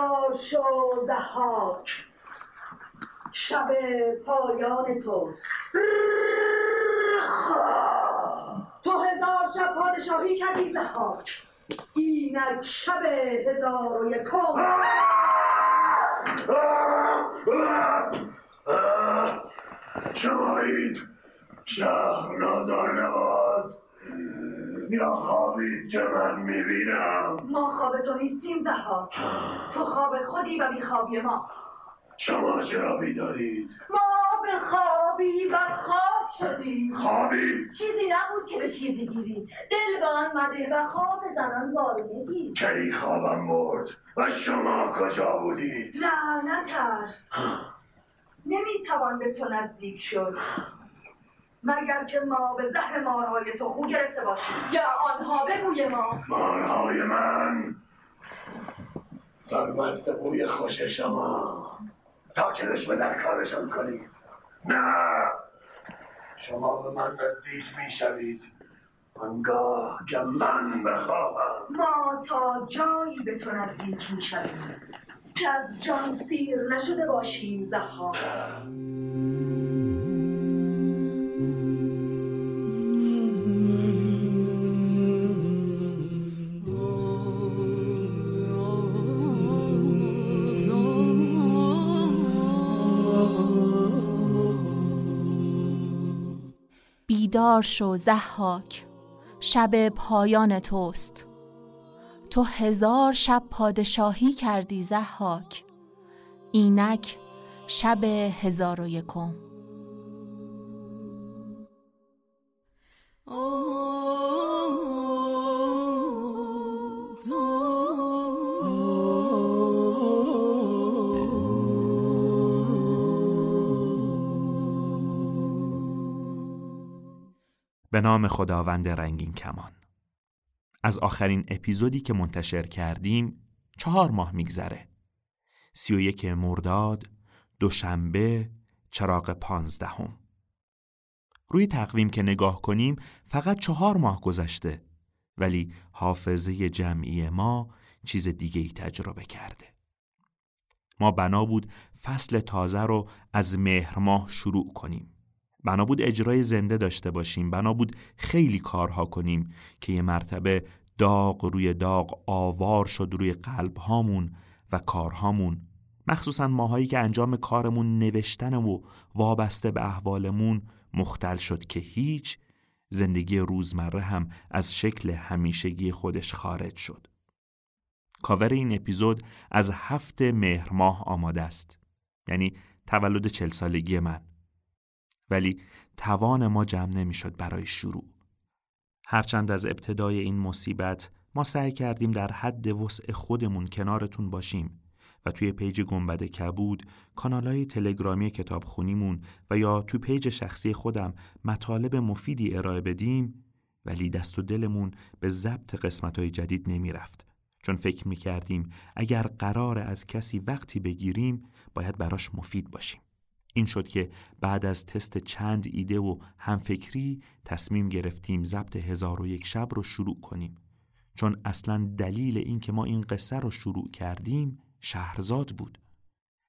بیدار شو زحاک شب پایان توست. تو هزار شب پادشاهی کردی زحاک اینک شب هزار و یکم. شمایید. شهر نواز یا خوابید که من می‌بینم. ما خواب تو نیستیم زحاک تو خواب خودی و بیخوابی ما. شما چرا بیدارید ما به خوابی و خواب شدیم. خوابید چیزی نبود که به چیزی گیری دل به آن مده و خواب زنان وارونه کی خوابم برد؟ و شما کجا بودید؟ نه نترس. نمی‌توان به تو نزدیک شد. مگر که ما به زهر مارهای تو خو گرفته باشیم. یا آنها به بوی ما. مارهای من. سرمست بوی خوش شما. تا که به در کارشان کنید. نه. شما به من نزدیک می‌شوید. آنگاه که من بخواهم ما تا جایی به تو نزدیک می‌شویم. که از جان سیر نشده باشیم زها بیدار شو زحاک شب پایان توست. تو هزار شب پادشاهی کردی زحاک اینک شب هزار و یکم. به نام خداوند رنگین کمان. از آخرین اپیزودی که منتشر کردیم چهار ماه میگذره. سی و یک مرداد دوشنبه چراغ پانزدهم. روی تقویم که نگاه کنیم فقط چهار ماه گذشته ولی حافظه جمعی ما چیز دیگه ای تجربه کرده. ما بنا بود فصل تازه رو از مهر ماه شروع کنیم. بنا بود اجرای زنده داشته باشیم بنا بود خیلی کارها کنیم که یه مرتبه داغ روی داغ آوار شد روی قلب هامون و کارهامون. مخصوصا ماهایی که انجام کارمون نوشتن و وابسته به احوالمون مختل شد که هیچ زندگی روزمره هم از شکل همیشگی خودش خارج شد. کاور این اپیزود از هفت مهر ماه آماده است. یعنی تولد چل سالگی من. ولی توان ما جمع نمی‌شد برای شروع. هرچند از ابتدای این مصیبت ما سعی کردیم در حد وسع خودمون کنارتون باشیم و توی page گنبد کبود کانالای تلگرامی کتاب خونیمون و یا توی page شخصی خودم مطالب مفیدی ارائه بدیم ولی دست و دلمون به ضبط قسمت های جدید نمی رفت. چون فکر می کردیم اگر قرار از کسی وقتی بگیریم باید براش مفید باشیم. این شد که بعد از تست چند ایده و همفکری تصمیم گرفتیم ضبط هزار و یک شب رو شروع کنیم. چون اصلا دلیل این که ما این قصه رو شروع کردیم شهرزاد بود.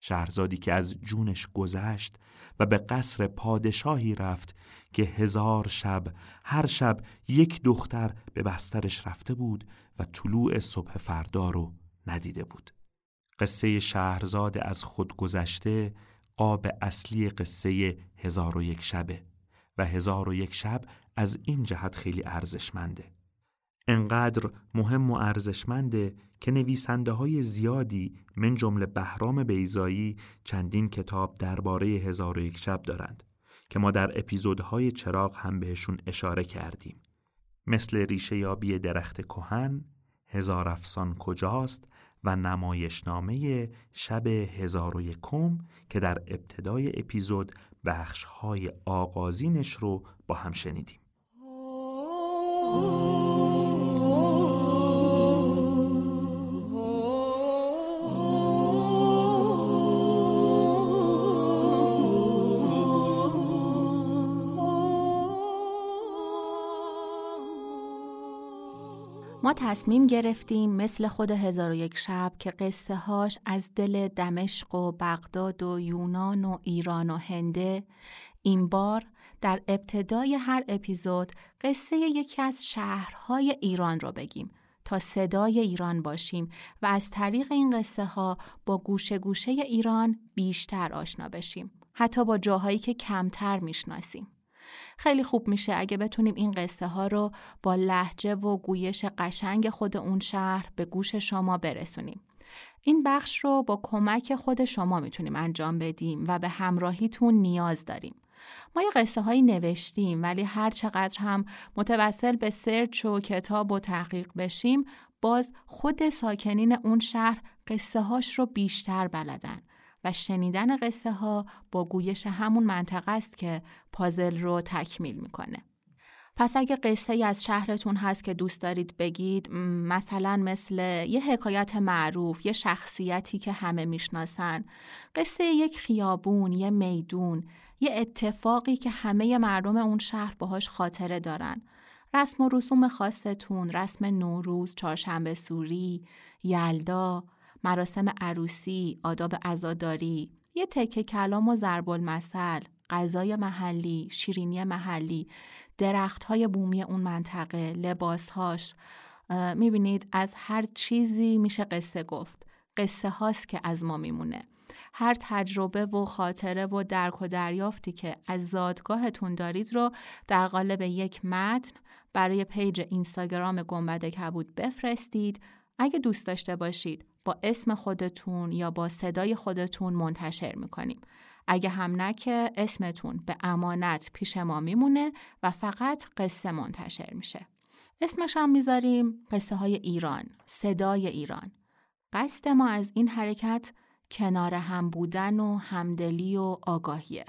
شهرزادی که از جونش گذشت و به قصر پادشاهی رفت که هزار شب هر شب یک دختر به بسترش رفته بود و طلوع صبح فردا رو ندیده بود. قصه شهرزاد از خود گذشته قاب اصلی قصه هزار و یک شبه و هزار و یک شب از این جهت خیلی ارزشمنده. انقدر مهم و ارزشمنده که نویسنده های زیادی من جمله بهرام بیزایی چندین کتاب درباره هزار و یک شب دارند که ما در اپیزودهای چراغ هم بهشون اشاره کردیم. مثل ریشه یابی درخت کهن، هزار افسان کجاست و نمایشنامه شب هزار و یکم که در ابتدای اپیزود بخش های آغازینش رو با هم شنیدیم. ما تصمیم گرفتیم مثل خود هزار و یک شب که قصه هاش از دل دمشق و بغداد و یونان و ایران و هنده این بار در ابتدای هر اپیزود قصه یکی از شهرهای ایران رو بگیم تا صدای ایران باشیم و از طریق این قصه ها با گوشه گوشه ایران بیشتر آشنا بشیم. حتی با جاهایی که کمتر می‌شناسیم. خیلی خوب میشه اگه بتونیم این قصه ها رو با لحجه و گویش قشنگ خود اون شهر به گوش شما برسونیم. این بخش رو با کمک خود شما می‌تونیم انجام بدیم و به همراهیتون نیاز داریم. ما یه قصه هایی نوشتیم ولی هر چقدر هم متوسل به سرچ و کتاب و تحقیق بشیم باز خود ساکنین اون شهر قصه هاش رو بیشتر بلدن و شنیدن قصه ها با گویش همون منطقه است که پازل رو تکمیل می‌کنه. پس اگه قصه ای از شهرتون هست که دوست دارید بگید مثلا مثل یه حکایت معروف، یه شخصیتی که همه می‌شناسن، قصه یک خیابون، یه میدون، یه اتفاقی که همه مردم اون شهر باهاش خاطره دارن. رسم و رسوم خاصتون، رسم نوروز، چهارشنبه سوری، یلدا، مراسم عروسی، آداب عزاداری، یه تکه کلام و ضرب المثل، غذای محلی، شیرینی محلی، درختهای بومی اون منطقه، لباسهاش، می‌بینید از هر چیزی میشه قصه گفت. قصه هاست که از ما میمونه. هر تجربه و خاطره و درک و دریافتی که از زادگاهتون دارید رو در قالب یک متن برای پیج اینستاگرام گنبد کبود بفرستید اگه دوست داشته باشید با اسم خودتون یا با صدای خودتون منتشر می‌کنیم. اگه هم نه که اسمتون به امانت پیش ما میمونه و فقط قصه منتشر میشه. اسمش هم می‌ذاریم قصه های ایران، صدای ایران. قصد ما از این حرکت کنار هم بودن و همدلی و آگاهیه.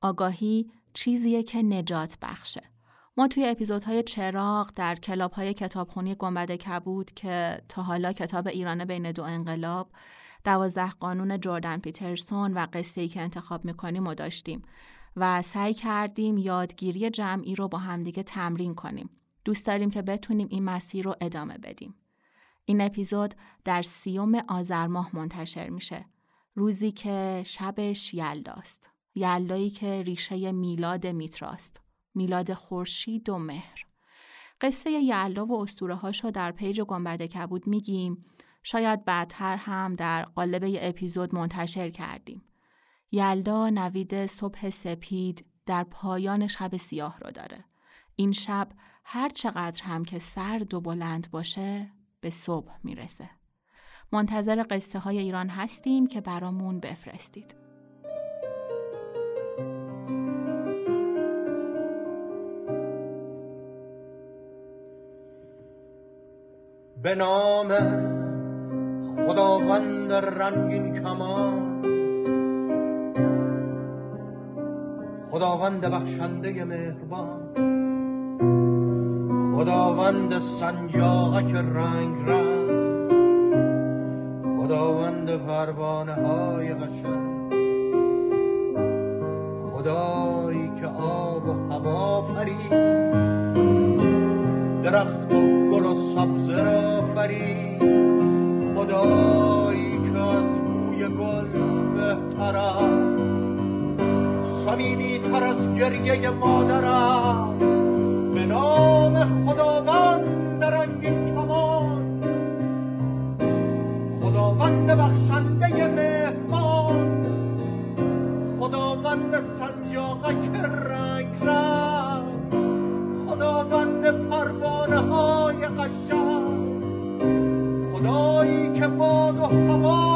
آگاهی چیزیه که نجات بخشه. ما توی اپیزودهای چراغ در کلاب های کتابخونی گنبد کبود که تا حالا کتاب ایران بین دو انقلاب دوازده قانون جردن پیترسون و قصه ای که انتخاب می‌کنیم و داشتیم و سعی کردیم یادگیری جمعی رو با همدیگه تمرین کنیم. دوست داریم که بتونیم این مسیر رو ادامه بدیم. این اپیزود در سیوم آذر ماه منتشر میشه. روزی که شبش یلداست. یلدایی که ریشه میلاد میتراست. میلاد خورشید و مهر. قصه یلدا و اسطوره هاشو در پیج گنبد کبود میگیم. شاید بعدتر هم در قالب یه اپیزود منتشر کردیم. یلدا نوید صبح سپید در پایان شب سیاه رو داره. این شب هر چقدر هم که سرد و بلند باشه به صبح می‌رسه. منتظر قصه های ایران هستیم که برامون بفرستید. به نام خداوند رنگین کمان خداوند بخشنده مهربان. خداوند سنجاقک رنگ رنگ خداوند پروانه های قشنگ خدایی که آب و هوا فرید درخت و و سبزه را فرید. خدایی که از بوی گل بهتر است. سمیمی تر از گریه مادر است. به نام خداوند رنگین کمان. خداوند بخشنده مهمان. خداوند سنجاقک رنگ رنگ خداوند پروانه های قشنگ. خدایی که باد و هوا